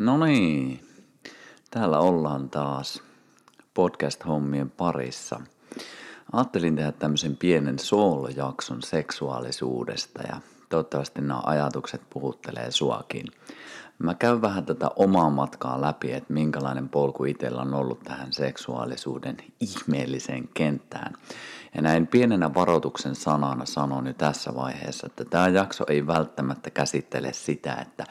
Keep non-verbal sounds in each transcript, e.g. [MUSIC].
No niin, täällä ollaan taas podcast-hommien parissa. Ajattelin tehdä tämmöisen pienen soolojakson seksuaalisuudesta ja toivottavasti nämä ajatukset puhuttelee suakin. Mä käyn vähän tätä omaa matkaa läpi, että minkälainen polku itsellä on ollut tähän seksuaalisuuden ihmeelliseen kenttään. Ja näin pienenä varoituksen sanana sanon nyt tässä vaiheessa, että tämä jakso ei välttämättä käsittele sitä, että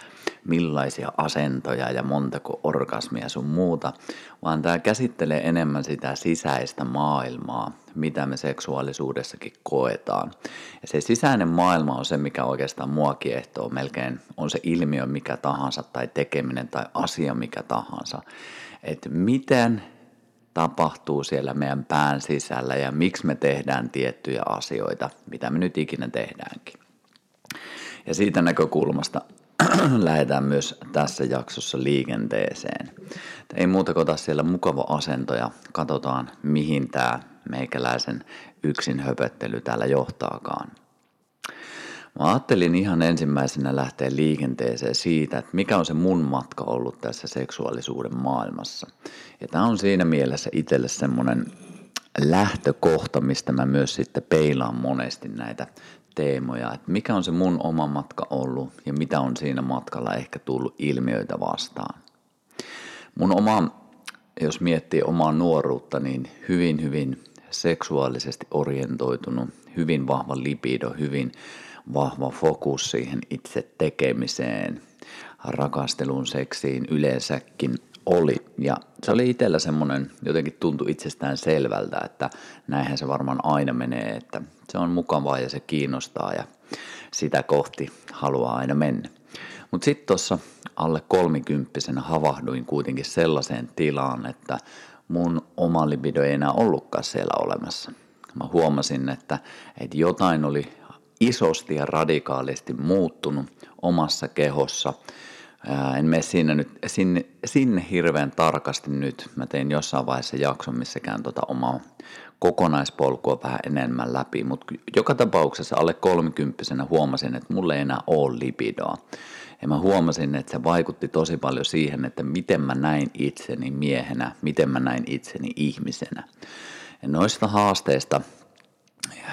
millaisia asentoja ja montako orgasmia sun muuta, vaan tämä käsittelee enemmän sitä sisäistä maailmaa, mitä me seksuaalisuudessakin koetaan. Ja se sisäinen maailma on se, mikä oikeastaan mua kiehtoo. Melkein on se ilmiö mikä tahansa tai tekeminen tai asia mikä tahansa. Että miten tapahtuu siellä meidän pään sisällä ja miksi me tehdään tiettyjä asioita, mitä me nyt ikinä tehdäänkin. Ja siitä näkökulmasta [CLEARS THROAT] lähdetään myös tässä jaksossa liikenteeseen. Ei muuta kuin siellä mukava asento ja katsotaan mihin tämä meikäläisen yksin höpöttely täällä johtaakaan. Mä ajattelin ihan ensimmäisenä lähteä liikenteeseen siitä, että mikä on se mun matka ollut tässä seksuaalisuuden maailmassa. Ja tämä on siinä mielessä itselle semmoinen lähtökohta, mistä mä myös sitten peilaan monesti näitä teemoja, että mikä on se mun oma matka ollut ja mitä on siinä matkalla ehkä tullut ilmiöitä vastaan. Mun oma, jos miettii omaa nuoruutta, niin hyvin, hyvin seksuaalisesti orientoitunut, hyvin vahva lipido, hyvin vahva fokus siihen itse tekemiseen, rakasteluun, seksiin yleensäkin oli. Ja se oli itsellä semmoinen, jotenkin tuntui itsestään selvältä, että näinhän se varmaan aina menee, että se on mukavaa ja se kiinnostaa ja sitä kohti haluaa aina mennä. Mutta sitten tuossa alle kolmikymppisenä havahduin kuitenkin sellaiseen tilaan, että mun oma libido ei enää ollutkaan siellä olemassa. Mä huomasin, että, että jotain oli isosti ja radikaalisti muuttunut omassa kehossa. En mene siinä nyt, sinne, sinne hirveän tarkasti nyt. Mä tein jossain vaiheessa jakson, missä käyn tota omaa kokonaispolkua vähän enemmän läpi, mutta joka tapauksessa alle kolmikymppisenä huomasin, että mulle ei enää ole lipidoa. Ja mä huomasin, että se vaikutti tosi paljon siihen, että miten mä näin itseni miehenä, miten mä näin itseni ihmisenä. Ja noista haasteista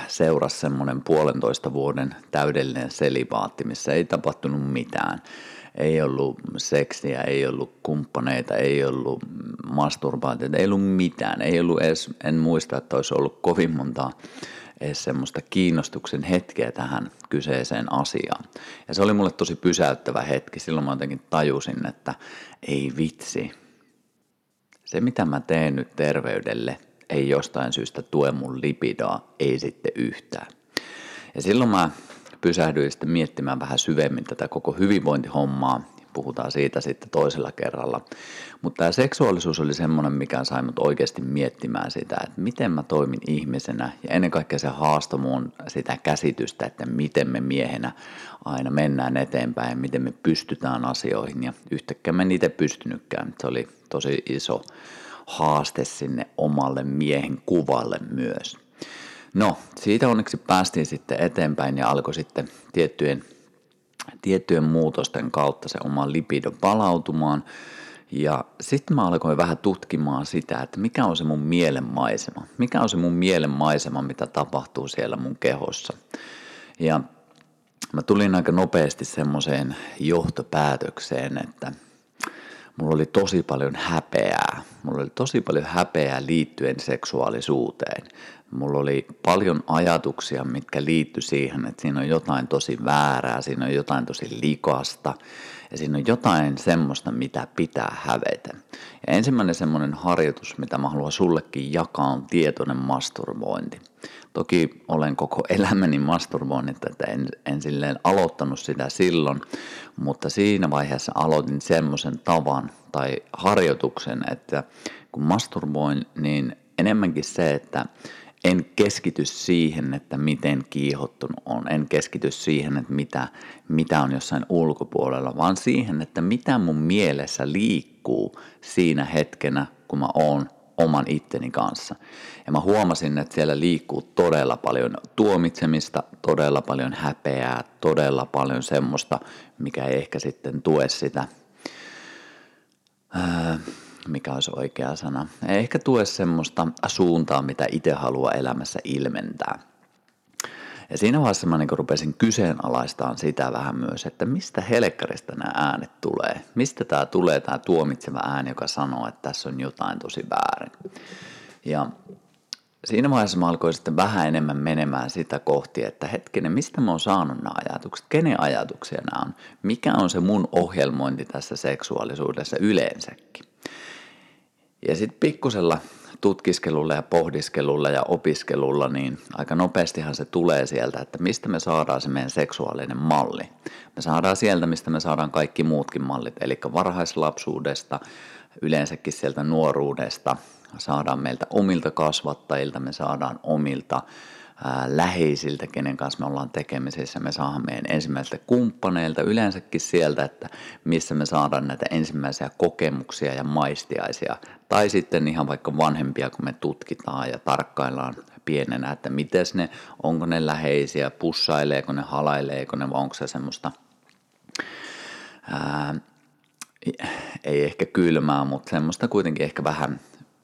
seurasi semmoinen puolentoista vuoden täydellinen selibaatti, missä ei tapahtunut mitään. Ei ollut seksiä, ei ollut kumppaneita, ei ollut masturbaatiota, ei ollut mitään. Ei ollut edes, en muista, että olisi ollut kovin monta edes semmoista kiinnostuksen hetkeä tähän kyseiseen asiaan. Ja se oli mulle tosi pysäyttävä hetki. Silloin mä jotenkin tajusin, että ei vitsi. Se mitä mä teen nyt terveydelle ei jostain syystä tue mun lipidaa, ei sitten yhtään. Ja silloin mä pysähdyin sitten miettimään vähän syvemmin tätä koko hyvinvointihommaa puhutaan siitä sitten toisella kerralla. Mutta tämä seksuaalisuus oli semmoinen, mikä sai mut oikeasti miettimään sitä, että miten mä toimin ihmisenä ja ennen kaikkea se haastoi mun sitä käsitystä, että miten me miehenä aina mennään eteenpäin miten me pystytään asioihin ja yhtäkkiä mä niitä pystynytkään. Se oli tosi iso haaste sinne omalle miehen kuvalle myös. No, siitä onneksi päästiin sitten eteenpäin ja alkoi sitten tiettyjen tiettyjen muutosten kautta se oma lipido palautumaan. Ja sitten mä alkoin vähän tutkimaan sitä, että mikä on se mun mielenmaisema. Mikä on se mun mielenmaisema, mitä tapahtuu siellä mun kehossa. Ja mä tulin aika nopeasti semmoiseen johtopäätökseen, että mulla oli tosi paljon häpeää. Mulla oli tosi paljon häpeää liittyen seksuaalisuuteen mulla oli paljon ajatuksia, mitkä liittyi siihen, että siinä on jotain tosi väärää, siinä on jotain tosi likasta ja siinä on jotain semmoista, mitä pitää hävetä. Ja ensimmäinen semmoinen harjoitus, mitä mä haluan sullekin jakaa, on tietoinen masturbointi. Toki olen koko [LAUGHS] elämäni masturboinut, että en, en silleen aloittanut sitä silloin, mutta siinä vaiheessa aloitin semmoisen tavan tai harjoituksen, että kun masturboin, niin enemmänkin se, että en keskity siihen, että miten kiihottunut on, en keskity siihen, että mitä, mitä on jossain ulkopuolella, vaan siihen, että mitä mun mielessä liikkuu siinä hetkenä, kun mä oon oman itteni kanssa. Ja mä huomasin, että siellä liikkuu todella paljon tuomitsemista, todella paljon häpeää, todella paljon semmoista, mikä ei ehkä sitten tue sitä ää, mikä olisi oikea sana, ei ehkä tue semmoista suuntaa, mitä itse haluaa elämässä ilmentää. Ja siinä vaiheessa mä niin rupesin kyseenalaistaan sitä vähän myös, että mistä helkkarista nämä äänet tulee. Mistä tämä tulee, tämä tuomitseva ääni, joka sanoo, että tässä on jotain tosi väärin. Ja siinä vaiheessa mä alkoin sitten vähän enemmän menemään sitä kohti, että hetkinen, mistä mä oon saanut nämä ajatukset, kenen ajatuksia nämä on, mikä on se mun ohjelmointi tässä seksuaalisuudessa yleensäkin. Ja sitten pikkusella tutkiskelulla ja pohdiskelulla ja opiskelulla, niin aika nopeastihan se tulee sieltä, että mistä me saadaan se meidän seksuaalinen malli. Me saadaan sieltä, mistä me saadaan kaikki muutkin mallit, eli varhaislapsuudesta, yleensäkin sieltä nuoruudesta, saadaan meiltä omilta kasvattajilta, me saadaan omilta läheisiltä, kenen kanssa me ollaan tekemisissä. Me saadaan meidän ensimmäisiltä kumppaneilta, yleensäkin sieltä, että missä me saadaan näitä ensimmäisiä kokemuksia ja maistiaisia. Tai sitten ihan vaikka vanhempia, kun me tutkitaan ja tarkkaillaan pienenä, että miten ne, onko ne läheisiä, pussaileeko ne, halaileeko ne, vai onko se semmoista ää, ei ehkä kylmää, mutta semmoista kuitenkin ehkä vähän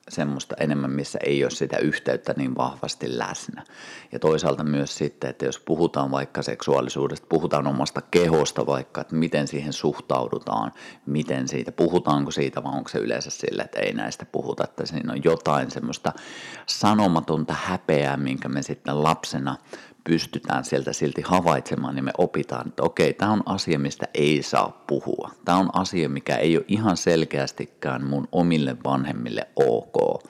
semmoista enemmän, missä ei ole sitä yhteyttä niin vahvasti läsnä. Ja toisaalta myös sitten, että jos puhutaan vaikka seksuaalisuudesta, puhutaan omasta kehosta vaikka, että miten siihen suhtaudutaan, miten siitä, puhutaanko siitä vai onko se yleensä sille, että ei näistä puhuta, että siinä on jotain semmoista sanomatonta häpeää, minkä me sitten lapsena pystytään sieltä silti havaitsemaan, niin me opitaan, että okei, tämä on asia, mistä ei saa puhua. Tämä on asia, mikä ei ole ihan selkeästikään mun omille vanhemmille ok.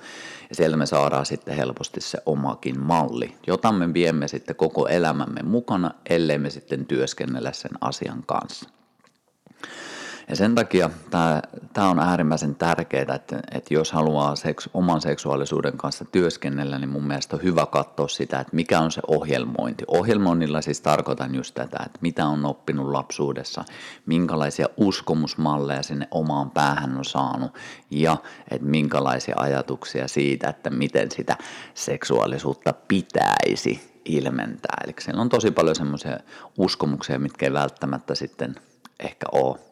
Ja siellä me saadaan sitten helposti se omakin malli, jota me viemme sitten koko elämämme mukana, ellei me sitten työskennellä sen asian kanssa. Ja sen takia tämä, tämä on äärimmäisen tärkeää, että, että jos haluaa seks, oman seksuaalisuuden kanssa työskennellä, niin mun mielestä on hyvä katsoa sitä, että mikä on se ohjelmointi. Ohjelmoinnilla siis tarkoitan just tätä, että mitä on oppinut lapsuudessa, minkälaisia uskomusmalleja sinne omaan päähän on saanut ja että minkälaisia ajatuksia siitä, että miten sitä seksuaalisuutta pitäisi ilmentää. Eli siellä on tosi paljon semmoisia uskomuksia, mitkä ei välttämättä sitten ehkä ole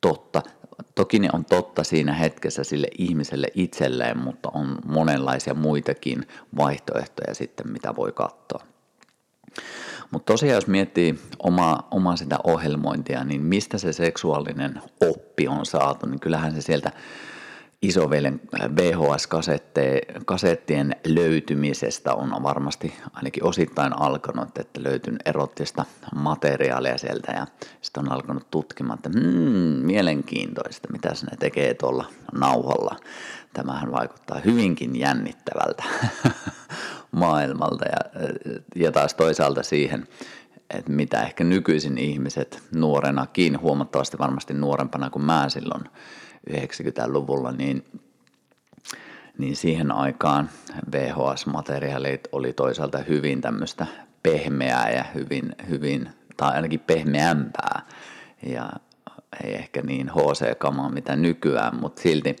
totta. Toki ne on totta siinä hetkessä sille ihmiselle itselleen, mutta on monenlaisia muitakin vaihtoehtoja sitten, mitä voi katsoa. Mutta tosiaan, jos miettii omaa, omaa sitä ohjelmointia, niin mistä se seksuaalinen oppi on saatu, niin kyllähän se sieltä isovelen VHS-kasettien löytymisestä on varmasti ainakin osittain alkanut, että löytynyt erottista materiaalia sieltä ja sitten on alkanut tutkimaan, että hmm, mielenkiintoista, mitä ne tekee tuolla nauhalla. Tämähän vaikuttaa hyvinkin jännittävältä [LAUGHS] maailmalta ja, ja taas toisaalta siihen, että mitä ehkä nykyisin ihmiset nuorenakin, huomattavasti varmasti nuorempana kuin mä silloin 90-luvulla, niin, niin siihen aikaan VHS-materiaalit oli toisaalta hyvin tämmöistä pehmeää ja hyvin, hyvin tai ainakin pehmeämpää. Ja ei ehkä niin HC-kamaa mitä nykyään, mutta silti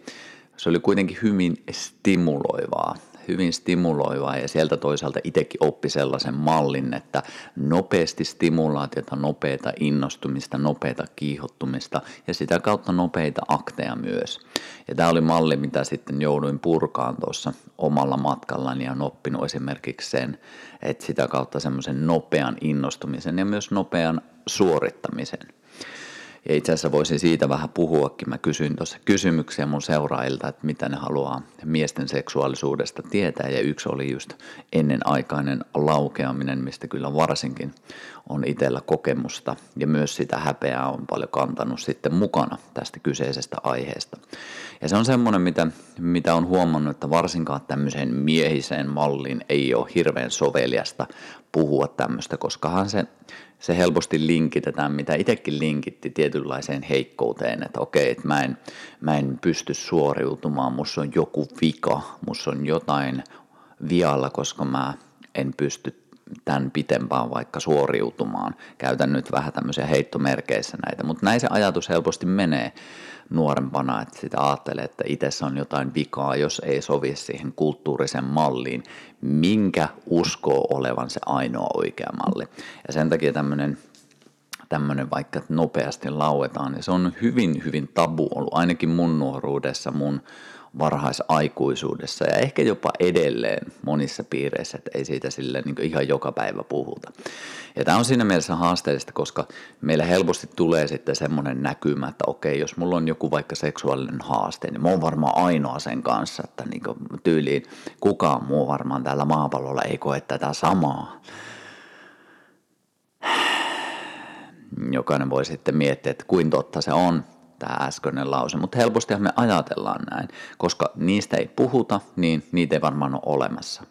se oli kuitenkin hyvin stimuloivaa hyvin stimuloivaa ja sieltä toisaalta itsekin oppi sellaisen mallin, että nopeasti stimulaatiota, nopeita innostumista, nopeita kiihottumista ja sitä kautta nopeita akteja myös. Ja tämä oli malli, mitä sitten jouduin purkaan tuossa omalla matkallani ja oppinut esimerkiksi sen, että sitä kautta semmoisen nopean innostumisen ja myös nopean suorittamisen – ja itse asiassa voisin siitä vähän puhuakin. Mä kysyin tuossa kysymyksiä mun seuraajilta, että mitä ne haluaa miesten seksuaalisuudesta tietää. Ja yksi oli just ennenaikainen laukeaminen, mistä kyllä varsinkin on itsellä kokemusta. Ja myös sitä häpeää on paljon kantanut sitten mukana tästä kyseisestä aiheesta. Ja se on semmoinen, mitä, mitä on huomannut, että varsinkaan tämmöiseen miehiseen malliin ei ole hirveän soveliasta puhua tämmöistä, koskahan se se helposti linkitetään, mitä itsekin linkitti tietynlaiseen heikkouteen, että okei, että mä en, mä en pysty suoriutumaan, musta on joku vika, musta on jotain vialla, koska mä en pysty tämän pitempään vaikka suoriutumaan. Käytän nyt vähän tämmöisiä heittomerkeissä näitä, mutta näin se ajatus helposti menee nuorempana, että sitä ajattelee, että itsessä on jotain vikaa, jos ei sovi siihen kulttuurisen malliin, minkä uskoo olevan se ainoa oikea malli. Ja sen takia tämmöinen tämmöinen vaikka, että nopeasti lauetaan, niin se on hyvin, hyvin tabu ollut, ainakin mun nuoruudessa, mun varhaisaikuisuudessa ja ehkä jopa edelleen monissa piireissä, että ei siitä sille niin ihan joka päivä puhuta. Ja tämä on siinä mielessä haasteellista, koska meillä helposti tulee sitten semmoinen näkymä, että okei, jos mulla on joku vaikka seksuaalinen haaste, niin mä oon varmaan ainoa sen kanssa, että niin tyyliin kukaan muu varmaan täällä maapallolla ei koe tätä samaa. Jokainen voi sitten miettiä, että kuin totta se on, tämä äskeinen lause, mutta helposti me ajatellaan näin, koska niistä ei puhuta, niin niitä ei varmaan ole olemassa.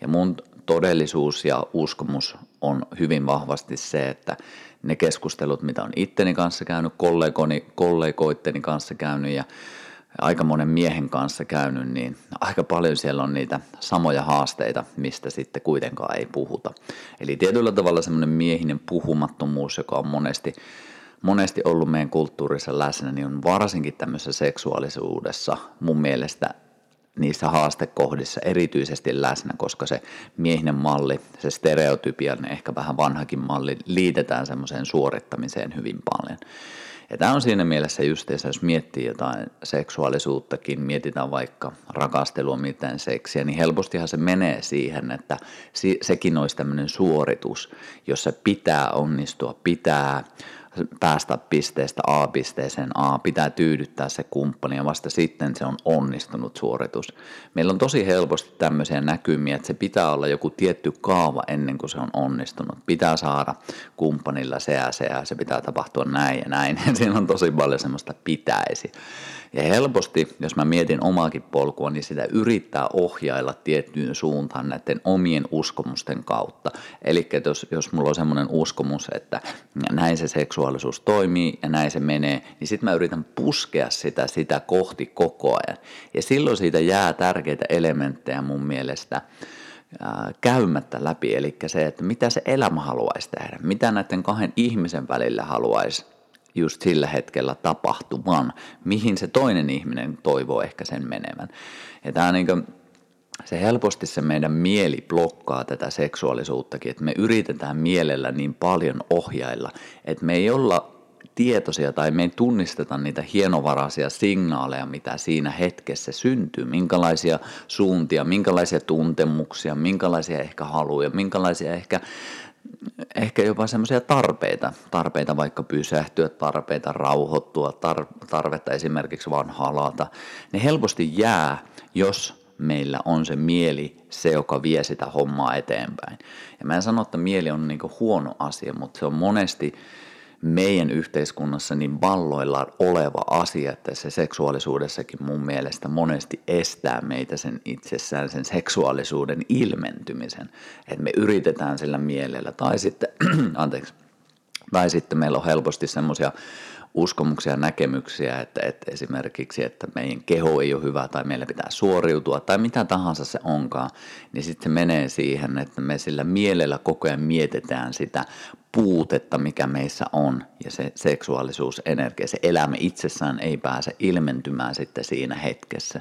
Ja mun todellisuus ja uskomus on hyvin vahvasti se, että ne keskustelut, mitä on itteni kanssa käynyt, kollegoni, kollegoitteni kanssa käynyt ja aika monen miehen kanssa käynyt, niin aika paljon siellä on niitä samoja haasteita, mistä sitten kuitenkaan ei puhuta. Eli tietyllä tavalla semmoinen miehinen puhumattomuus, joka on monesti monesti ollut meidän kulttuurissa läsnä, niin on varsinkin tämmöisessä seksuaalisuudessa mun mielestä niissä haastekohdissa erityisesti läsnä, koska se miehinen malli, se stereotypian ehkä vähän vanhakin malli liitetään semmoiseen suorittamiseen hyvin paljon. Ja tämä on siinä mielessä justiinsa, jos miettii jotain seksuaalisuuttakin, mietitään vaikka rakastelua, mitään seksiä, niin helpostihan se menee siihen, että sekin olisi tämmöinen suoritus, jossa pitää onnistua, pitää päästä pisteestä A pisteeseen A, pitää tyydyttää se kumppani ja vasta sitten se on onnistunut suoritus. Meillä on tosi helposti tämmöisiä näkymiä, että se pitää olla joku tietty kaava ennen kuin se on onnistunut. Pitää saada kumppanilla se ja se ja se pitää tapahtua näin ja näin. [LAUGHS] Siinä on tosi paljon semmoista pitäisi. Ja helposti, jos mä mietin omaakin polkua, niin sitä yrittää ohjailla tiettyyn suuntaan näiden omien uskomusten kautta. Eli jos, jos mulla on semmoinen uskomus, että näin se seksuaalisuus toimii ja näin se menee, niin sitten mä yritän puskea sitä, sitä kohti koko ajan. Ja silloin siitä jää tärkeitä elementtejä mun mielestä käymättä läpi, eli se, että mitä se elämä haluaisi tehdä, mitä näiden kahden ihmisen välillä haluaisi just sillä hetkellä tapahtuvan, mihin se toinen ihminen toivoo ehkä sen menevän. Ja tämä niin kuin, se helposti se meidän mieli blokkaa tätä seksuaalisuuttakin, että me yritetään mielellä niin paljon ohjailla, että me ei olla tietoisia tai me ei tunnisteta niitä hienovaraisia signaaleja, mitä siinä hetkessä syntyy, minkälaisia suuntia, minkälaisia tuntemuksia, minkälaisia ehkä haluja, minkälaisia ehkä ehkä jopa semmoisia tarpeita, tarpeita vaikka pysähtyä, tarpeita rauhoittua, tar- tarvetta esimerkiksi vaan halata, ne helposti jää, jos meillä on se mieli se, joka vie sitä hommaa eteenpäin. Ja mä en sano, että mieli on niinku huono asia, mutta se on monesti meidän yhteiskunnassa niin valloilla oleva asia, se seksuaalisuudessakin mun mielestä monesti estää meitä sen itsessään sen seksuaalisuuden ilmentymisen. Että me yritetään sillä mielellä tai sitten, [CLEARS THROAT] anteeksi, tai sitten meillä on helposti semmoisia uskomuksia ja näkemyksiä, että, että esimerkiksi, että meidän keho ei ole hyvä tai meillä pitää suoriutua tai mitä tahansa se onkaan, niin sitten se menee siihen, että me sillä mielellä koko ajan mietitään sitä puutetta, mikä meissä on ja se seksuaalisuus, energia, se elämä itsessään ei pääse ilmentymään sitten siinä hetkessä.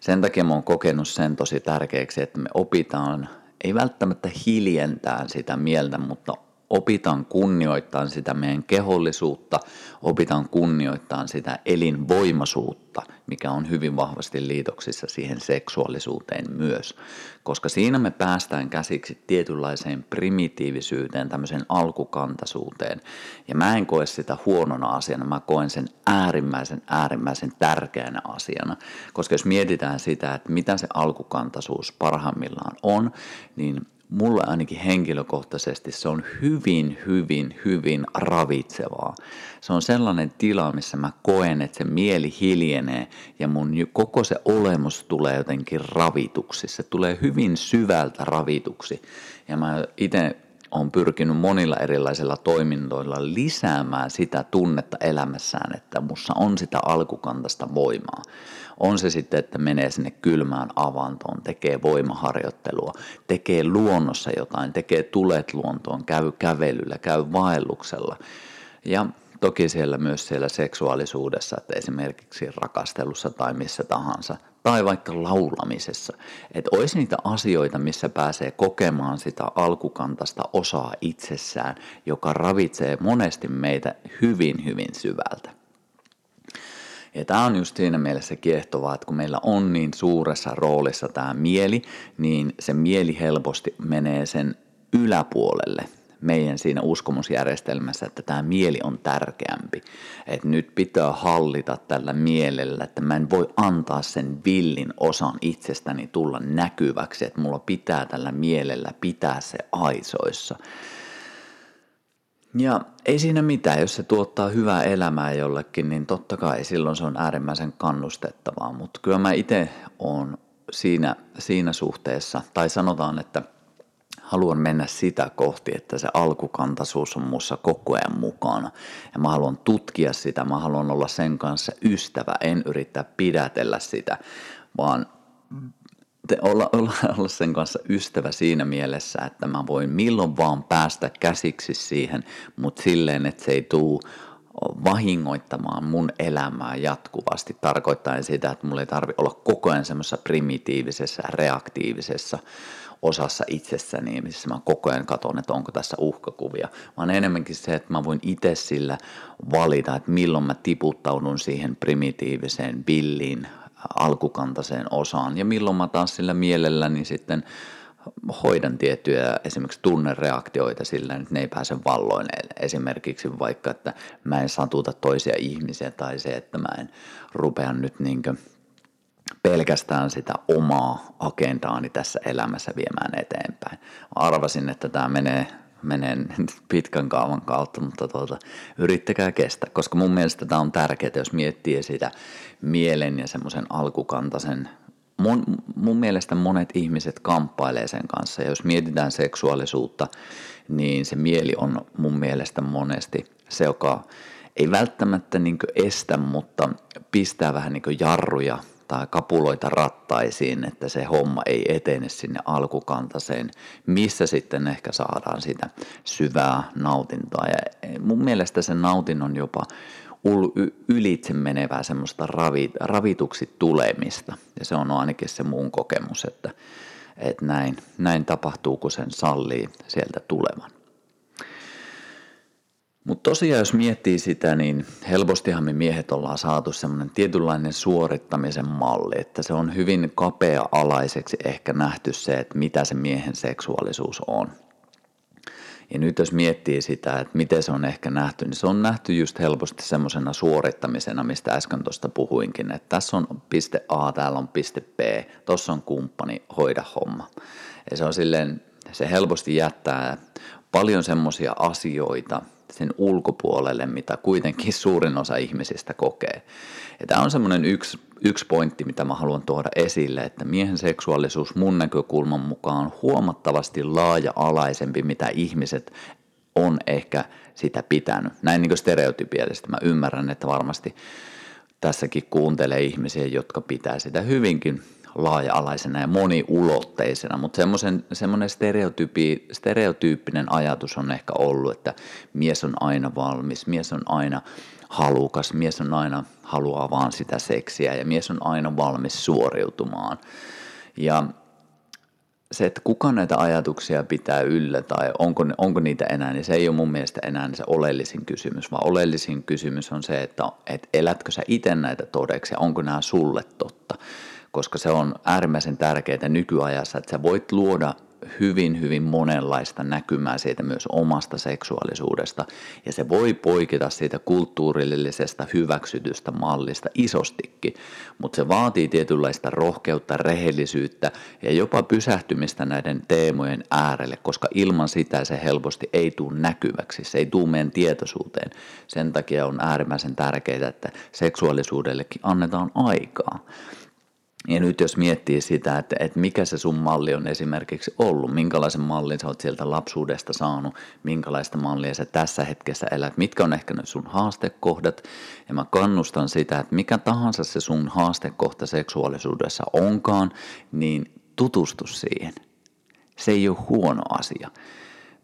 Sen takia mä oon kokenut sen tosi tärkeäksi, että me opitaan, ei välttämättä hiljentää sitä mieltä, mutta opitaan kunnioittaa sitä meidän kehollisuutta, opitaan kunnioittaa sitä elinvoimaisuutta, mikä on hyvin vahvasti liitoksissa siihen seksuaalisuuteen myös. Koska siinä me päästään käsiksi tietynlaiseen primitiivisyyteen, tämmöiseen alkukantaisuuteen. Ja mä en koe sitä huonona asiana, mä koen sen äärimmäisen, äärimmäisen tärkeänä asiana. Koska jos mietitään sitä, että mitä se alkukantaisuus parhaimmillaan on, niin mulle ainakin henkilökohtaisesti se on hyvin, hyvin, hyvin ravitsevaa. Se on sellainen tila, missä mä koen, että se mieli hiljenee ja mun koko se olemus tulee jotenkin ravituksi. Se tulee hyvin syvältä ravituksi. Ja mä itse on pyrkinyt monilla erilaisilla toimintoilla lisäämään sitä tunnetta elämässään, että mussa on sitä alkukantasta voimaa. On se sitten, että menee sinne kylmään avantoon, tekee voimaharjoittelua, tekee luonnossa jotain, tekee tulet luontoon, käy kävelyllä, käy vaelluksella. Ja toki siellä myös siellä seksuaalisuudessa, että esimerkiksi rakastelussa tai missä tahansa, tai vaikka laulamisessa. Että olisi niitä asioita, missä pääsee kokemaan sitä alkukantasta osaa itsessään, joka ravitsee monesti meitä hyvin, hyvin syvältä. Ja tämä on just siinä mielessä kiehtovaa, että kun meillä on niin suuressa roolissa tämä mieli, niin se mieli helposti menee sen yläpuolelle meidän siinä uskomusjärjestelmässä, että tämä mieli on tärkeämpi. Että nyt pitää hallita tällä mielellä, että mä en voi antaa sen villin osan itsestäni tulla näkyväksi, että mulla pitää tällä mielellä pitää se aisoissa. Ja ei siinä mitään, jos se tuottaa hyvää elämää jollekin, niin totta kai silloin se on äärimmäisen kannustettavaa, mutta kyllä mä itse on siinä, siinä suhteessa, tai sanotaan, että haluan mennä sitä kohti, että se alkukantaisuus on muussa koko ajan mukana. Ja mä haluan tutkia sitä, mä haluan olla sen kanssa ystävä, en yrittää pidätellä sitä, vaan te olla, olla, olla sen kanssa ystävä siinä mielessä, että mä voin milloin vaan päästä käsiksi siihen, mutta silleen, että se ei tule vahingoittamaan mun elämää jatkuvasti, tarkoittaen sitä, että mulla ei tarvi olla koko ajan semmoisessa primitiivisessä, reaktiivisessa osassa itsessäni, missä mä koko ajan katson, että onko tässä uhkakuvia, vaan enemmänkin se, että mä voin itse sillä valita, että milloin mä tiputtaudun siihen primitiiviseen billiin alkukantaiseen osaan ja milloin mä taas sillä mielelläni sitten hoidan tiettyjä esimerkiksi tunnereaktioita sillä, että ne ei pääse valloin. Esimerkiksi vaikka, että mä en satuta toisia ihmisiä tai se, että mä en rupea nyt niinkö pelkästään sitä omaa agendaani tässä elämässä viemään eteenpäin. Arvasin, että tämä menee, menee pitkän kaavan kautta, mutta tuota, yrittäkää kestä, koska mun mielestä tämä on tärkeää, jos miettii sitä mielen ja semmoisen alkukantaisen mun, mun mielestä monet ihmiset kamppailee sen kanssa. Ja jos mietitään seksuaalisuutta, niin se mieli on mun mielestä monesti se, joka ei välttämättä niin estä, mutta pistää vähän niin jarruja tai kapuloita rattaisiin, että se homma ei etene sinne alkukantaseen, missä sitten ehkä saadaan sitä syvää nautintoa. Ja mun mielestä se nautinnon jopa ylitse menevää semmoista ravit, ravituksi tulemista. Ja se on ainakin se mun kokemus, että, että näin, näin tapahtuu, kun sen sallii sieltä tulevan. Mutta tosiaan jos miettii sitä, niin helpostihan me miehet ollaan saatu semmoinen tietynlainen suorittamisen malli, että se on hyvin kapea-alaiseksi ehkä nähty se, että mitä se miehen seksuaalisuus on. Ja nyt jos miettii sitä, että miten se on ehkä nähty, niin se on nähty just helposti semmoisena suorittamisena, mistä äsken tuosta puhuinkin, että tässä on piste A, täällä on piste B, tuossa on kumppani, hoida homma. Ja se on silleen, se helposti jättää paljon semmoisia asioita, sen ulkopuolelle, mitä kuitenkin suurin osa ihmisistä kokee. Ja tämä on semmoinen yksi, yksi pointti, mitä mä haluan tuoda esille, että miehen seksuaalisuus mun näkökulman mukaan on huomattavasti laaja-alaisempi, mitä ihmiset on ehkä sitä pitänyt. Näin niin stereotypiallisesti mä ymmärrän, että varmasti tässäkin kuuntelee ihmisiä, jotka pitää sitä hyvinkin laaja-alaisena ja moniulotteisena, mutta semmoinen stereotyyppi, stereotyyppinen ajatus on ehkä ollut, että mies on aina valmis, mies on aina halukas, mies on aina haluaa vaan sitä seksiä ja mies on aina valmis suoriutumaan. Ja se, että kuka näitä ajatuksia pitää yllä tai onko, onko niitä enää, niin se ei ole mun mielestä enää se oleellisin kysymys, vaan oleellisin kysymys on se, että, että elätkö sä itse näitä todeksi ja onko nämä sulle totta koska se on äärimmäisen tärkeää nykyajassa, että sä voit luoda hyvin, hyvin monenlaista näkymää siitä myös omasta seksuaalisuudesta. Ja se voi poiketa siitä kulttuurillisesta hyväksytystä mallista isostikin, mutta se vaatii tietynlaista rohkeutta, rehellisyyttä ja jopa pysähtymistä näiden teemojen äärelle, koska ilman sitä se helposti ei tule näkyväksi, se ei tule meidän tietoisuuteen. Sen takia on äärimmäisen tärkeää, että seksuaalisuudellekin annetaan aikaa. Ja nyt jos miettii sitä, että, että mikä se sun malli on esimerkiksi ollut, minkälaisen mallin sä oot sieltä lapsuudesta saanut, minkälaista mallia sä tässä hetkessä elät, mitkä on ehkä ne sun haastekohdat. Ja mä kannustan sitä, että mikä tahansa se sun haastekohta seksuaalisuudessa onkaan, niin tutustu siihen. Se ei ole huono asia.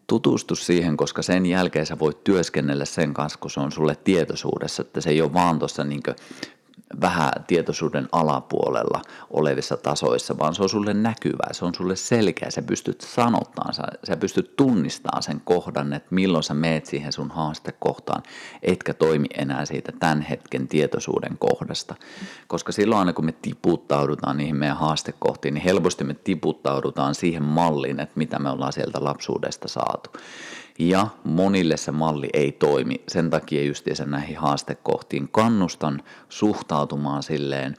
tutustu siihen, koska sen jälkeen sä voit työskennellä sen kanssa, kun se on sulle tietoisuudessa, että se ei ole vaan tuossa niin vähän tietoisuuden alapuolella olevissa tasoissa, vaan se on sulle näkyvää, se on sulle selkeä, sä pystyt sanottaan, sä, sä pystyt tunnistamaan sen kohdan, että milloin sä meet siihen sun haastekohtaan, etkä toimi enää siitä tämän hetken tietoisuuden kohdasta. Koska silloin aina kun me tiputtaudutaan niihin meidän haastekohtiin, niin helposti me tiputtaudutaan siihen malliin, että mitä me ollaan sieltä lapsuudesta saatu. Ja monille se malli ei toimi. Sen takia justiinsa näihin haastekohtiin kannustan suhtautumaan silleen,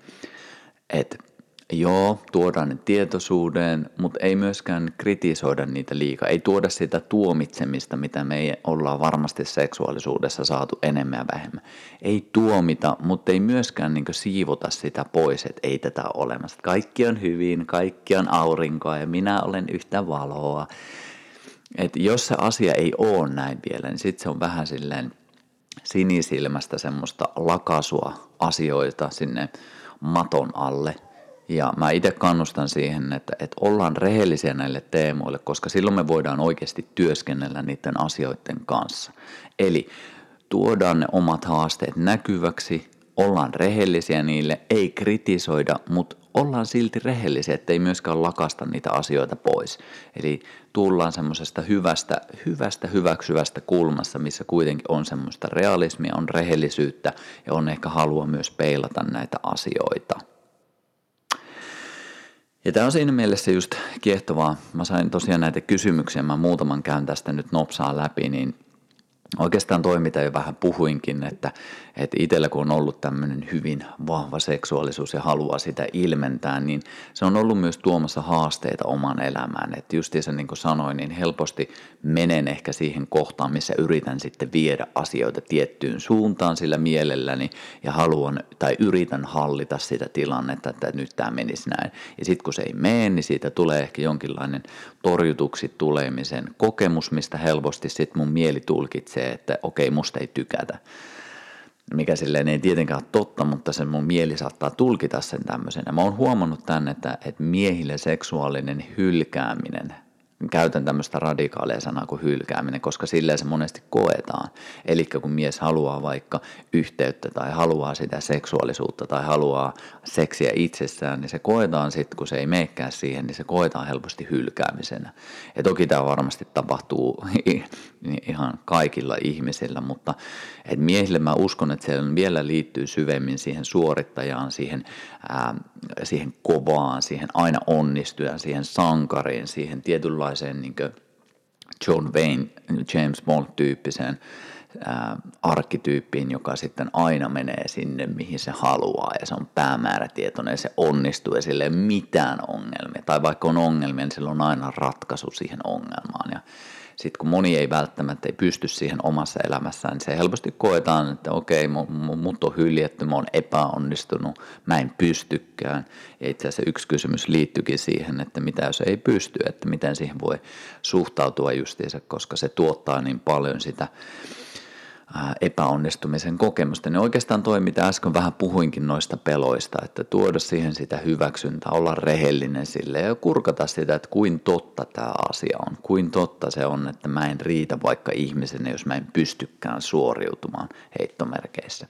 että joo, tuodaan ne tietoisuuteen, mutta ei myöskään kritisoida niitä liikaa. Ei tuoda sitä tuomitsemista, mitä me ollaan varmasti seksuaalisuudessa saatu enemmän ja vähemmän. Ei tuomita, mutta ei myöskään niin siivota sitä pois, että ei tätä ole olemassa. Kaikki on hyvin, kaikki on aurinkoa ja minä olen yhtä valoa että jos se asia ei ole näin vielä, niin sitten se on vähän silleen sinisilmästä semmoista lakasua asioita sinne maton alle. Ja mä itse kannustan siihen, että, että ollaan rehellisiä näille teemoille, koska silloin me voidaan oikeasti työskennellä niiden asioiden kanssa. Eli tuodaan ne omat haasteet näkyväksi, ollaan rehellisiä niille, ei kritisoida, mutta ollaan silti rehellisiä, ettei myöskään lakasta niitä asioita pois. Eli tullaan semmoisesta hyvästä, hyvästä, hyväksyvästä kulmassa, missä kuitenkin on semmoista realismia, on rehellisyyttä ja on ehkä halua myös peilata näitä asioita. Ja tämä on siinä mielessä just kiehtovaa. Mä sain tosiaan näitä kysymyksiä, mä muutaman käyn tästä nyt nopsaa läpi, niin Oikeastaan toi, mitä jo vähän puhuinkin, että, että itsellä kun on ollut tämmöinen hyvin vahva seksuaalisuus ja haluaa sitä ilmentää, niin se on ollut myös tuomassa haasteita oman elämään. Että se niin kuin sanoin, niin helposti menen ehkä siihen kohtaan, missä yritän sitten viedä asioita tiettyyn suuntaan sillä mielelläni ja haluan tai yritän hallita sitä tilannetta, että nyt tämä menisi näin. Ja sitten kun se ei mene, niin siitä tulee ehkä jonkinlainen torjutuksi tulemisen kokemus, mistä helposti sitten mun mieli tulkitsee, että okei, musta ei tykätä. Mikä silleen ei tietenkään ole totta, mutta se mun mieli saattaa tulkita sen tämmöisen. Ja mä oon huomannut tämän, että, että miehille seksuaalinen hylkääminen – käytän tämmöistä radikaalia sanaa kuin hylkääminen, koska sillä se monesti koetaan. Eli kun mies haluaa vaikka yhteyttä tai haluaa sitä seksuaalisuutta tai haluaa seksiä itsessään, niin se koetaan sitten, kun se ei meekään siihen, niin se koetaan helposti hylkäämisenä. Ja toki tämä varmasti tapahtuu ihan kaikilla ihmisillä, mutta et miehille mä uskon, että siellä vielä liittyy syvemmin siihen suorittajaan, siihen, ää, siihen kovaan, siihen aina onnistujan, siihen sankariin, siihen tietynlaiseen niin John Wayne, James Bond-tyyppiseen ää, arkkityyppiin, joka sitten aina menee sinne, mihin se haluaa ja se on päämäärätietoinen ja se onnistuu ja sille ei mitään ongelmia. Tai vaikka on ongelmia, niin sillä on aina ratkaisu siihen ongelmaan. Ja sitten kun moni ei välttämättä ei pysty siihen omassa elämässään, niin se helposti koetaan, että okei, mut on hyljetty, mä oon epäonnistunut, mä en pystykään. Ja itse asiassa yksi kysymys liittyykin siihen, että mitä jos ei pysty, että miten siihen voi suhtautua justiinsa, koska se tuottaa niin paljon sitä epäonnistumisen kokemusta, niin oikeastaan toi, mitä äsken vähän puhuinkin noista peloista, että tuoda siihen sitä hyväksyntää, olla rehellinen sille ja kurkata sitä, että kuin totta tämä asia on, kuin totta se on, että mä en riitä vaikka ihmisenä, jos mä en pystykään suoriutumaan heittomerkeissä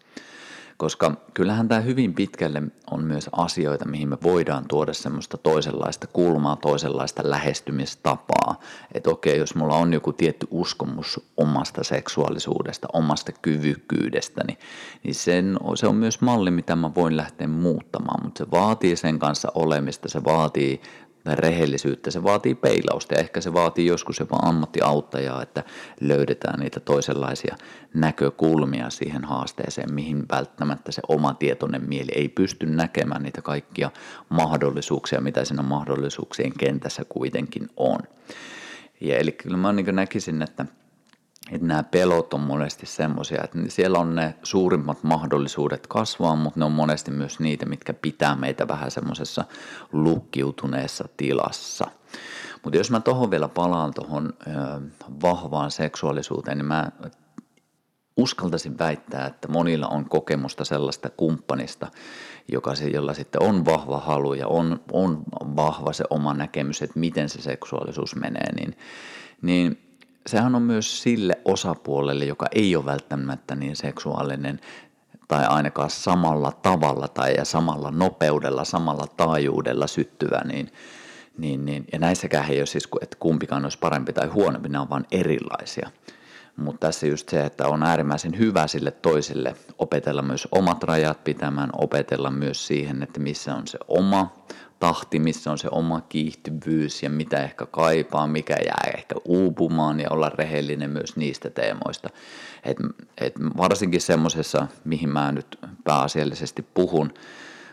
koska kyllähän tämä hyvin pitkälle on myös asioita, mihin me voidaan tuoda semmoista toisenlaista kulmaa, toisenlaista lähestymistapaa. Että okei, jos mulla on joku tietty uskomus omasta seksuaalisuudesta, omasta kyvykkyydestä, niin, niin sen, se on myös malli, mitä mä voin lähteä muuttamaan, mutta se vaatii sen kanssa olemista, se vaatii tai rehellisyyttä, se vaatii peilausta ja ehkä se vaatii joskus jopa ammattiauttajaa, että löydetään niitä toisenlaisia näkökulmia siihen haasteeseen, mihin välttämättä se oma tietoinen mieli ei pysty näkemään niitä kaikkia mahdollisuuksia, mitä siinä mahdollisuuksien kentässä kuitenkin on. Ja eli kyllä mä niin näkisin, että – että nämä pelot on monesti semmoisia, että siellä on ne suurimmat mahdollisuudet kasvaa, mutta ne on monesti myös niitä, mitkä pitää meitä vähän semmoisessa lukkiutuneessa tilassa. Mutta jos mä tuohon vielä palaan tuohon vahvaan seksuaalisuuteen, niin mä uskaltaisin väittää, että monilla on kokemusta sellaista kumppanista, joka jolla sitten on vahva halu ja on, on vahva se oma näkemys, että miten se seksuaalisuus menee, niin, niin sehän on myös sille osapuolelle, joka ei ole välttämättä niin seksuaalinen tai ainakaan samalla tavalla tai ja samalla nopeudella, samalla taajuudella syttyvä, niin, niin, niin ja näissäkään ei ole siis, että kumpikaan olisi parempi tai huonompi, ne on vain erilaisia. Mutta tässä just se, että on äärimmäisen hyvä sille toiselle opetella myös omat rajat pitämään, opetella myös siihen, että missä on se oma tahti, missä on se oma kiihtyvyys ja mitä ehkä kaipaa, mikä jää ehkä uupumaan ja olla rehellinen myös niistä teemoista. Et, et varsinkin semmoisessa, mihin mä nyt pääasiallisesti puhun,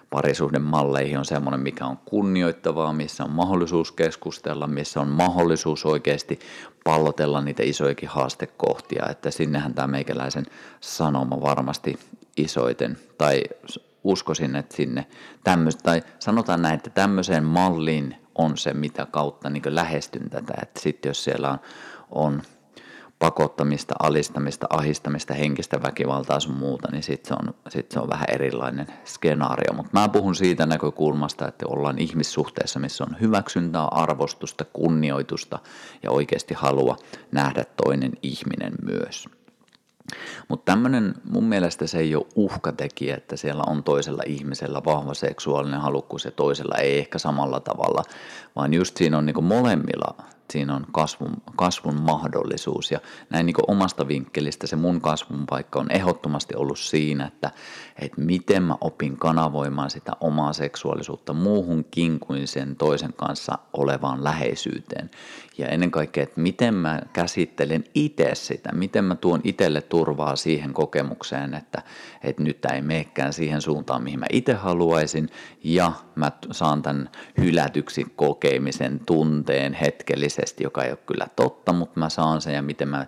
parisuhden malleihin on semmoinen, mikä on kunnioittavaa, missä on mahdollisuus keskustella, missä on mahdollisuus oikeasti pallotella niitä isoikin haastekohtia, että sinnehän tämä meikäläisen sanoma varmasti isoiten, tai uskoisin, että sinne tämmöistä, tai sanotaan näin, että tämmöiseen malliin on se, mitä kautta niin lähestyn tätä, että sitten jos siellä on, on pakottamista, alistamista, ahistamista, henkistä väkivaltaa sun muuta, niin sitten se, on, sit se on vähän erilainen skenaario. Mutta mä puhun siitä näkökulmasta, että ollaan ihmissuhteessa, missä on hyväksyntää, arvostusta, kunnioitusta ja oikeasti halua nähdä toinen ihminen myös. Mutta tämmöinen, mun mielestä se ei ole uhkatekijä, että siellä on toisella ihmisellä vahva seksuaalinen halukkuus ja toisella ei ehkä samalla tavalla, vaan just siinä on niin molemmilla siinä on kasvun, kasvun mahdollisuus. Ja näin niin omasta vinkkelistä se mun kasvun paikka on ehdottomasti ollut siinä, että, että miten mä opin kanavoimaan sitä omaa seksuaalisuutta muuhunkin kuin sen toisen kanssa olevaan läheisyyteen. Ja ennen kaikkea, että miten mä käsittelen itse sitä, miten mä tuon itselle turvaa siihen kokemukseen, että, että nyt ei meekään siihen suuntaan, mihin mä itse haluaisin, ja mä saan tämän hylätyksi kokemisen tunteen hetkellisesti, joka ei ole kyllä totta, mutta mä saan sen. Ja miten mä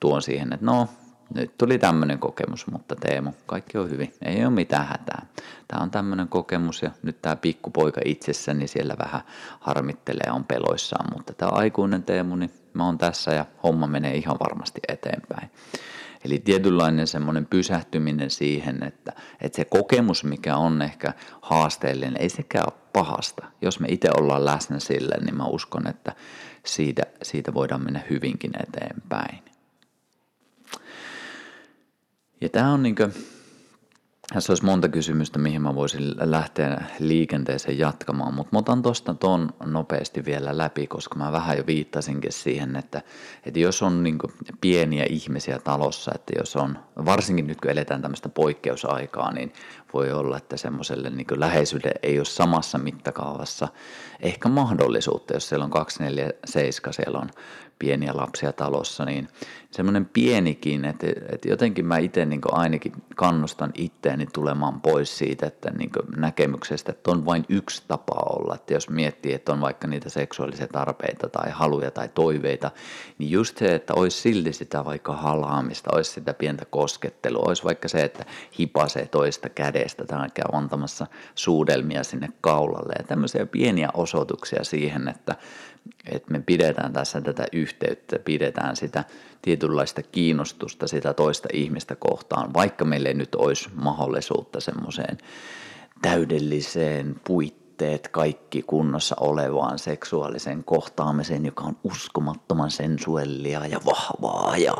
tuon siihen, että no, nyt tuli tämmöinen kokemus, mutta Teemu, kaikki on hyvin, ei ole mitään hätää. Tämä on tämmöinen kokemus ja nyt tämä pikkupoika itsessäni siellä vähän harmittelee on peloissaan, mutta tämä aikuinen Teemu, niin mä oon tässä ja homma menee ihan varmasti eteenpäin. Eli tietynlainen semmoinen pysähtyminen siihen, että, että se kokemus, mikä on ehkä haasteellinen, ei sekään ole pahasta. Jos me itse ollaan läsnä sille, niin mä uskon, että siitä, siitä voidaan mennä hyvinkin eteenpäin. Ja tämä on niinkö, tässä olisi monta kysymystä, mihin mä voisin lähteä liikenteeseen jatkamaan, mutta mä otan tuosta ton nopeasti vielä läpi, koska mä vähän jo viittasinkin siihen, että, että jos on niin pieniä ihmisiä talossa, että jos on, varsinkin nyt kun eletään tämmöistä poikkeusaikaa, niin voi olla, että semmoiselle niin läheisyydelle ei ole samassa mittakaavassa ehkä mahdollisuutta, jos siellä on 247, siellä on pieniä lapsia talossa, niin semmoinen pienikin, että, että jotenkin mä itse niin ainakin kannustan itseäni tulemaan pois siitä, että niin näkemyksestä, että on vain yksi tapa olla, että jos miettii, että on vaikka niitä seksuaalisia tarpeita tai haluja tai toiveita, niin just se, että olisi silti sitä vaikka halaamista, olisi sitä pientä koskettelua, olisi vaikka se, että hipasee toista kädestä tai käy antamassa suudelmia sinne kaulalle ja tämmöisiä pieniä osoituksia siihen, että että me pidetään tässä tätä yhteyttä, pidetään sitä tietynlaista kiinnostusta sitä toista ihmistä kohtaan, vaikka meille ei nyt olisi mahdollisuutta semmoiseen täydelliseen puitteet kaikki kunnossa olevaan seksuaaliseen kohtaamiseen, joka on uskomattoman sensuellia ja vahvaa ja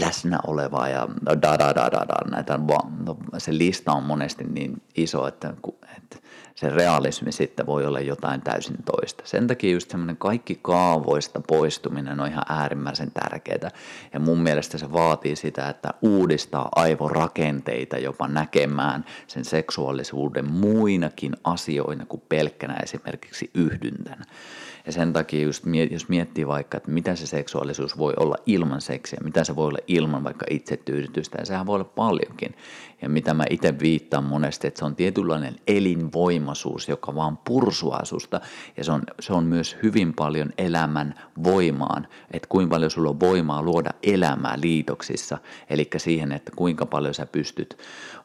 läsnä olevaa ja da da da da da. Näitä, no, se lista on monesti niin iso, että, että se realismi sitten voi olla jotain täysin toista. Sen takia just semmoinen kaikki kaavoista poistuminen on ihan äärimmäisen tärkeää. Ja mun mielestä se vaatii sitä, että uudistaa aivorakenteita jopa näkemään sen seksuaalisuuden muinakin asioina kuin pelkkänä esimerkiksi yhdyntänä. Ja sen takia just, jos miettii vaikka, että mitä se seksuaalisuus voi olla ilman seksiä, mitä se voi olla ilman vaikka itsetyydytystä, ja sehän voi olla paljonkin. Ja mitä mä itse viittaan monesti, että se on tietynlainen elinvoimaisuus, joka vaan pursuaa susta, ja se on, se on myös hyvin paljon elämän voimaan, että kuinka paljon sulla on voimaa luoda elämää liitoksissa, eli siihen, että kuinka paljon sä pystyt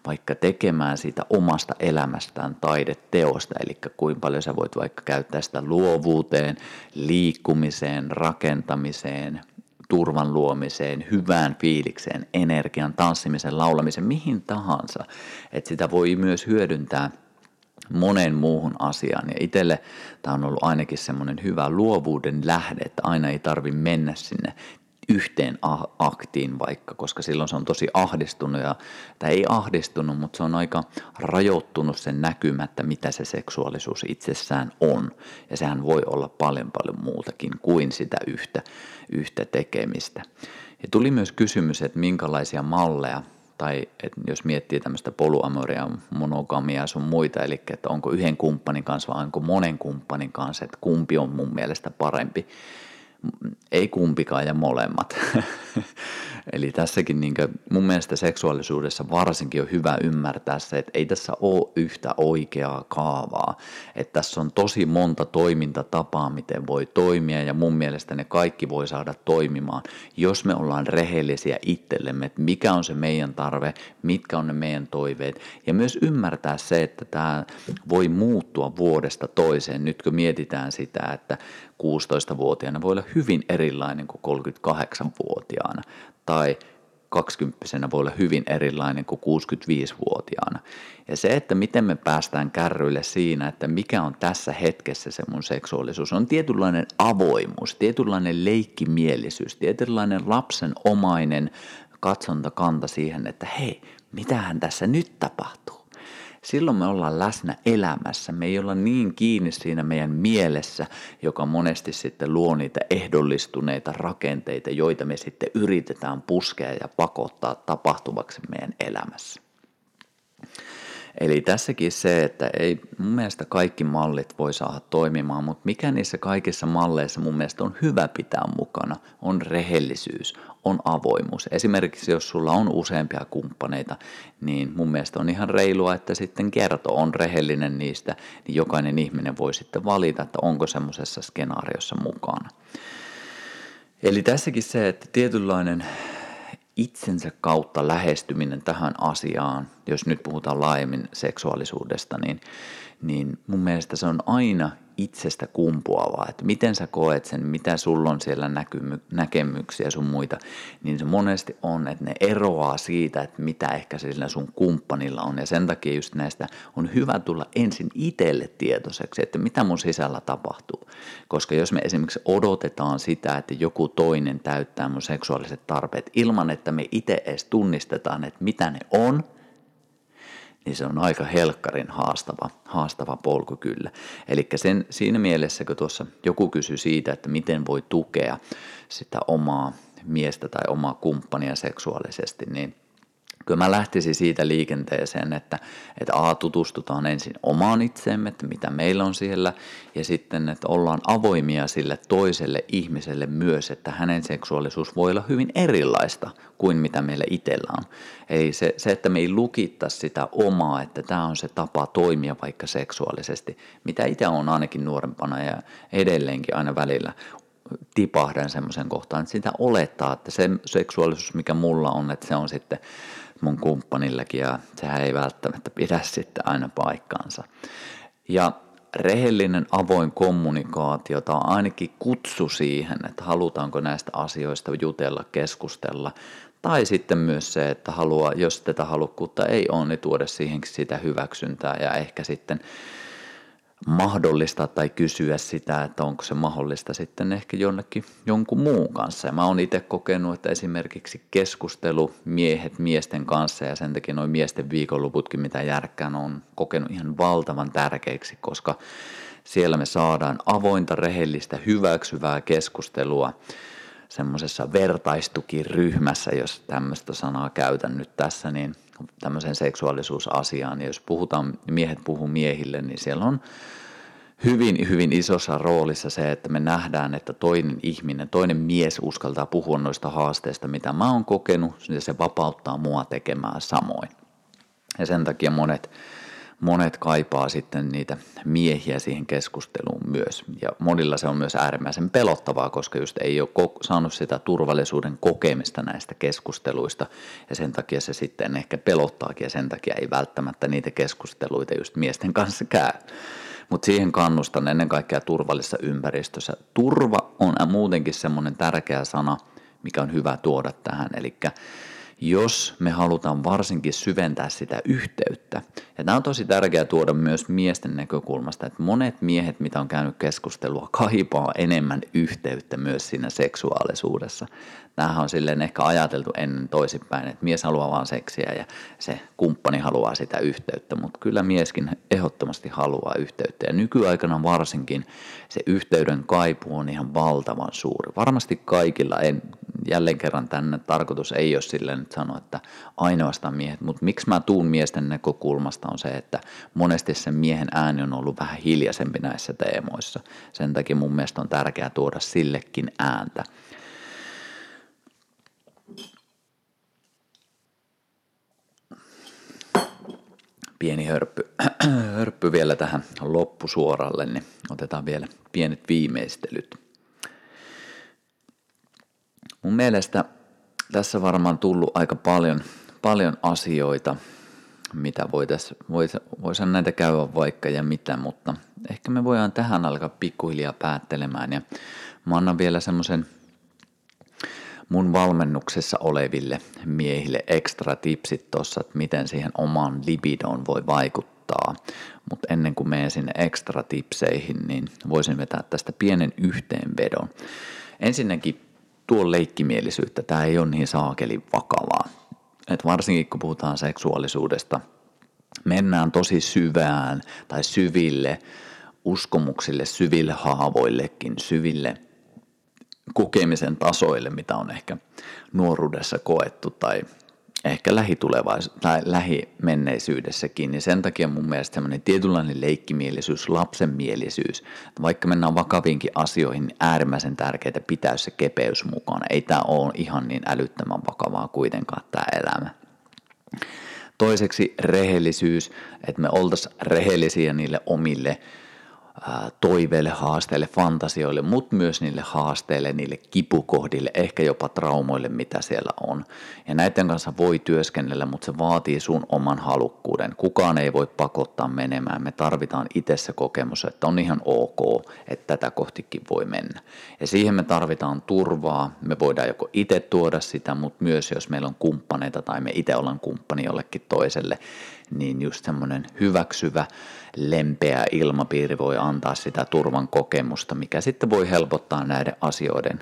vaikka tekemään siitä omasta elämästään taideteosta, eli kuinka paljon sä voit vaikka käyttää sitä luovuuteen, liikkumiseen, rakentamiseen, turvan luomiseen, hyvään fiilikseen, energian, tanssimisen, laulamisen, mihin tahansa. Että sitä voi myös hyödyntää monen muuhun asiaan. Ja itselle tämä on ollut ainakin semmoinen hyvä luovuuden lähde, että aina ei tarvi mennä sinne yhteen aktiin vaikka, koska silloin se on tosi ahdistunut ja, tai ei ahdistunut, mutta se on aika rajoittunut sen näkymättä, mitä se seksuaalisuus itsessään on. Ja sehän voi olla paljon paljon muutakin kuin sitä yhtä, yhtä tekemistä. Ja tuli myös kysymys, että minkälaisia malleja tai että jos miettii tämmöistä polyamoria, monogamia ja sun muita, eli että onko yhden kumppanin kanssa vai onko monen kumppanin kanssa, että kumpi on mun mielestä parempi, ei kumpikaan ja molemmat. [LAUGHS] Eli tässäkin niin kuin, mun mielestä seksuaalisuudessa varsinkin on hyvä ymmärtää se, että ei tässä ole yhtä oikeaa kaavaa. Että tässä on tosi monta toimintatapaa, miten voi toimia ja mun mielestä ne kaikki voi saada toimimaan, jos me ollaan rehellisiä itsellemme, että mikä on se meidän tarve, mitkä on ne meidän toiveet. Ja myös ymmärtää se, että tämä voi muuttua vuodesta toiseen. Nyt kun mietitään sitä, että 16-vuotiaana voi olla hyvin erilainen kuin 38-vuotiaana tai 20 voi olla hyvin erilainen kuin 65-vuotiaana. Ja se, että miten me päästään kärryille siinä, että mikä on tässä hetkessä se mun seksuaalisuus, on tietynlainen avoimuus, tietynlainen leikkimielisyys, tietynlainen lapsen omainen katsontakanta siihen, että hei, mitähän tässä nyt tapahtuu silloin me ollaan läsnä elämässä. Me ei olla niin kiinni siinä meidän mielessä, joka monesti sitten luo niitä ehdollistuneita rakenteita, joita me sitten yritetään puskea ja pakottaa tapahtuvaksi meidän elämässä. Eli tässäkin se, että ei mun mielestä kaikki mallit voi saada toimimaan, mutta mikä niissä kaikissa malleissa mun mielestä on hyvä pitää mukana, on rehellisyys, on avoimuus. Esimerkiksi jos sulla on useampia kumppaneita, niin mun mielestä on ihan reilua, että sitten kerto on rehellinen niistä, niin jokainen ihminen voi sitten valita, että onko semmoisessa skenaariossa mukana. Eli tässäkin se, että tietynlainen itsensä kautta lähestyminen tähän asiaan, jos nyt puhutaan laajemmin seksuaalisuudesta, niin, niin mun mielestä se on aina itsestä kumpuavaa, että miten sä koet sen, mitä sulla on siellä näkymy, näkemyksiä sun muita, niin se monesti on, että ne eroaa siitä, että mitä ehkä sillä sun kumppanilla on. Ja sen takia just näistä on hyvä tulla ensin itselle tietoiseksi, että mitä mun sisällä tapahtuu, koska jos me esimerkiksi odotetaan sitä, että joku toinen täyttää mun seksuaaliset tarpeet ilman, että me itse edes tunnistetaan, että mitä ne on, niin se on aika helkkarin haastava, haastava polku kyllä. Eli siinä mielessä, kun tuossa joku kysyi siitä, että miten voi tukea sitä omaa miestä tai omaa kumppania seksuaalisesti, niin Kyllä mä lähtisin siitä liikenteeseen, että, että A, tutustutaan ensin omaan itseemme, että mitä meillä on siellä, ja sitten, että ollaan avoimia sille toiselle ihmiselle myös, että hänen seksuaalisuus voi olla hyvin erilaista kuin mitä meillä itsellä on. Eli se, se että me ei lukittaisi sitä omaa, että tämä on se tapa toimia vaikka seksuaalisesti, mitä itse on ainakin nuorempana ja edelleenkin aina välillä tipahdan semmoisen kohtaan, että sitä olettaa, että se seksuaalisuus, mikä mulla on, että se on sitten mun kumppanillakin ja sehän ei välttämättä pidä sitten aina paikkaansa. Ja rehellinen avoin kommunikaatio tai ainakin kutsu siihen, että halutaanko näistä asioista jutella, keskustella. Tai sitten myös se, että haluaa, jos tätä halukkuutta ei ole, niin tuoda siihen sitä hyväksyntää ja ehkä sitten mahdollistaa tai kysyä sitä, että onko se mahdollista sitten ehkä jonnekin jonkun muun kanssa. Ja mä oon itse kokenut, että esimerkiksi keskustelu miehet miesten kanssa ja sen takia noin miesten viikonloputkin, mitä järkkään on kokenut ihan valtavan tärkeiksi, koska siellä me saadaan avointa, rehellistä, hyväksyvää keskustelua semmoisessa vertaistukiryhmässä, jos tämmöistä sanaa käytän nyt tässä, niin tämmöisen seksuaalisuusasiaan. Ja jos puhutaan, miehet puhuu miehille, niin siellä on hyvin, hyvin isossa roolissa se, että me nähdään, että toinen ihminen, toinen mies uskaltaa puhua noista haasteista, mitä mä oon kokenut, ja se vapauttaa mua tekemään samoin. Ja sen takia monet, monet kaipaa sitten niitä miehiä siihen keskusteluun myös. Ja monilla se on myös äärimmäisen pelottavaa, koska just ei ole saanut sitä turvallisuuden kokemista näistä keskusteluista. Ja sen takia se sitten ehkä pelottaakin ja sen takia ei välttämättä niitä keskusteluita just miesten kanssa käy. Mutta siihen kannustan ennen kaikkea turvallisessa ympäristössä. Turva on muutenkin semmoinen tärkeä sana, mikä on hyvä tuoda tähän. Eli jos me halutaan varsinkin syventää sitä yhteyttä. Ja tämä on tosi tärkeää tuoda myös miesten näkökulmasta, että monet miehet, mitä on käynyt keskustelua, kaipaa enemmän yhteyttä myös siinä seksuaalisuudessa. Tämähän on silleen ehkä ajateltu ennen toisinpäin, että mies haluaa vaan seksiä ja se kumppani haluaa sitä yhteyttä, mutta kyllä mieskin ehdottomasti haluaa yhteyttä. Ja nykyaikana varsinkin se yhteyden kaipu on ihan valtavan suuri. Varmasti kaikilla, en, jälleen kerran tänne tarkoitus ei ole silleen, että sanoa, että ainoastaan miehet, mutta miksi mä tuun miesten näkökulmasta on se, että monesti sen miehen ääni on ollut vähän hiljaisempi näissä teemoissa. Sen takia mun mielestä on tärkeää tuoda sillekin ääntä. pieni hörppy, hörppy vielä tähän loppusuoralle, niin otetaan vielä pienet viimeistelyt. Mun mielestä tässä varmaan tullut aika paljon, paljon asioita, mitä voitaisiin, vois, vois näitä käydä vaikka ja mitä, mutta ehkä me voidaan tähän alkaa pikkuhiljaa päättelemään ja mä annan vielä semmoisen mun valmennuksessa oleville miehille ekstra tipsit tuossa, että miten siihen omaan libidoon voi vaikuttaa. Mutta ennen kuin menen sinne ekstra tipseihin, niin voisin vetää tästä pienen yhteenvedon. Ensinnäkin tuo leikkimielisyyttä, tämä ei ole niin saakeli vakavaa. Et varsinkin kun puhutaan seksuaalisuudesta, mennään tosi syvään tai syville uskomuksille, syville haavoillekin, syville kokemisen tasoille, mitä on ehkä nuoruudessa koettu tai ehkä lähitulevais- tai lähimenneisyydessäkin, niin sen takia mun mielestä semmoinen tietynlainen leikkimielisyys, lapsenmielisyys, vaikka mennään vakaviinkin asioihin, niin äärimmäisen tärkeää pitää se kepeys mukana. Ei tämä ole ihan niin älyttömän vakavaa kuitenkaan tämä elämä. Toiseksi rehellisyys, että me oltaisiin rehellisiä niille omille toiveille, haasteille, fantasioille, mutta myös niille haasteille, niille kipukohdille, ehkä jopa traumoille, mitä siellä on. Ja näiden kanssa voi työskennellä, mutta se vaatii sun oman halukkuuden. Kukaan ei voi pakottaa menemään. Me tarvitaan itse se kokemus, että on ihan ok, että tätä kohtikin voi mennä. Ja siihen me tarvitaan turvaa. Me voidaan joko itse tuoda sitä, mutta myös jos meillä on kumppaneita tai me itse ollaan kumppani jollekin toiselle, niin just semmoinen hyväksyvä, lempeä ilmapiiri voi antaa sitä turvan kokemusta, mikä sitten voi helpottaa näiden asioiden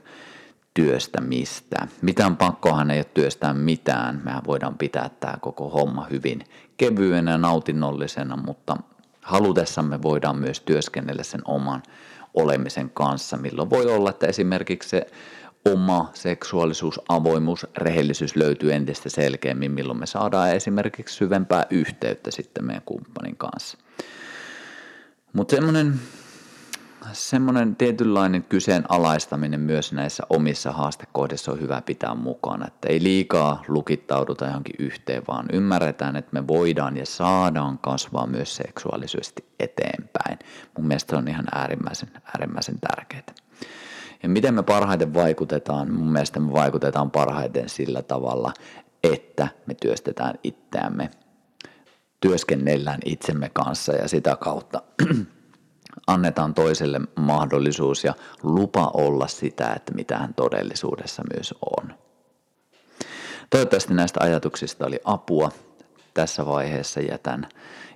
työstämistä. Mitään pakkohan ei ole työstää mitään. Mehän voidaan pitää tämä koko homma hyvin kevyenä ja nautinnollisena, mutta halutessamme voidaan myös työskennellä sen oman olemisen kanssa, milloin voi olla, että esimerkiksi se oma seksuaalisuus, avoimuus, rehellisyys löytyy entistä selkeämmin, milloin me saadaan esimerkiksi syvempää yhteyttä sitten meidän kumppanin kanssa. Mutta semmoinen semmoinen tietynlainen kyseenalaistaminen myös näissä omissa haastekohdissa on hyvä pitää mukana, että ei liikaa lukittauduta johonkin yhteen, vaan ymmärretään, että me voidaan ja saadaan kasvaa myös seksuaalisesti eteenpäin. Mun mielestä se on ihan äärimmäisen, äärimmäisen tärkeää. Ja miten me parhaiten vaikutetaan? Mun mielestä me vaikutetaan parhaiten sillä tavalla, että me työstetään itseämme, työskennellään itsemme kanssa ja sitä kautta [CLEARS THROAT] annetaan toiselle mahdollisuus ja lupa olla sitä, että mitä hän todellisuudessa myös on. Toivottavasti näistä ajatuksista oli apua. Tässä vaiheessa jätän,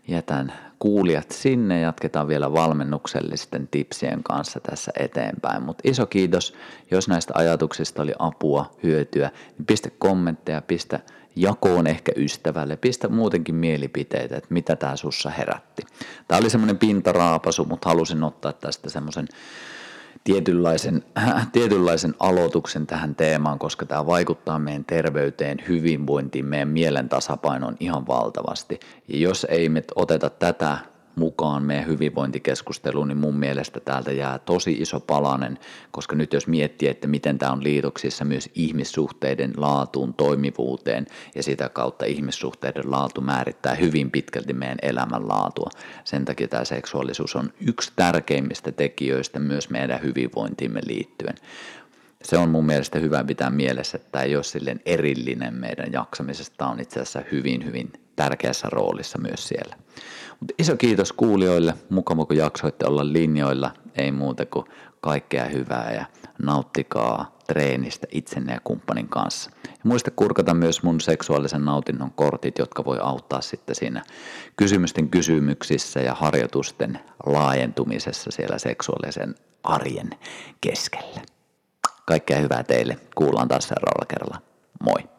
jätän kuulijat sinne. Jatketaan vielä valmennuksellisten tipsien kanssa tässä eteenpäin. Mutta iso kiitos, jos näistä ajatuksista oli apua, hyötyä, niin pistä kommentteja, pistä jakoon ehkä ystävälle, pistä muutenkin mielipiteitä, että mitä tämä sussa herätti. Tämä oli semmoinen pintaraapasu, mutta halusin ottaa tästä semmoisen tietynlaisen, äh, [CLEARS THROAT] tietynlaisen aloituksen tähän teemaan, koska tämä vaikuttaa meidän terveyteen, hyvinvointiin, meidän mielen tasapainoon ihan valtavasti. Ja jos ei me oteta tätä mukaan meidän hyvinvointikeskusteluun, niin mun mielestä täältä jää tosi iso palanen, koska nyt jos miettii, että miten tämä on liitoksissa myös ihmissuhteiden laatuun, toimivuuteen ja sitä kautta ihmissuhteiden laatu määrittää hyvin pitkälti meidän elämänlaatua. Sen takia tämä seksuaalisuus on yksi tärkeimmistä tekijöistä myös meidän hyvinvointiimme liittyen se on mun mielestä hyvä pitää mielessä, että tämä ei ole silleen erillinen meidän jaksamisesta, on itse asiassa hyvin, hyvin tärkeässä roolissa myös siellä. Mutta iso kiitos kuulijoille, mukava kun jaksoitte olla linjoilla, ei muuta kuin kaikkea hyvää ja nauttikaa treenistä itsenne ja kumppanin kanssa. Ja Muista kurkata myös mun seksuaalisen nautinnon kortit, jotka voi auttaa sitten siinä kysymysten kysymyksissä ja harjoitusten laajentumisessa siellä seksuaalisen arjen keskellä. Kaikkea hyvää teille. Kuullaan taas seuraavalla kerralla. Moi!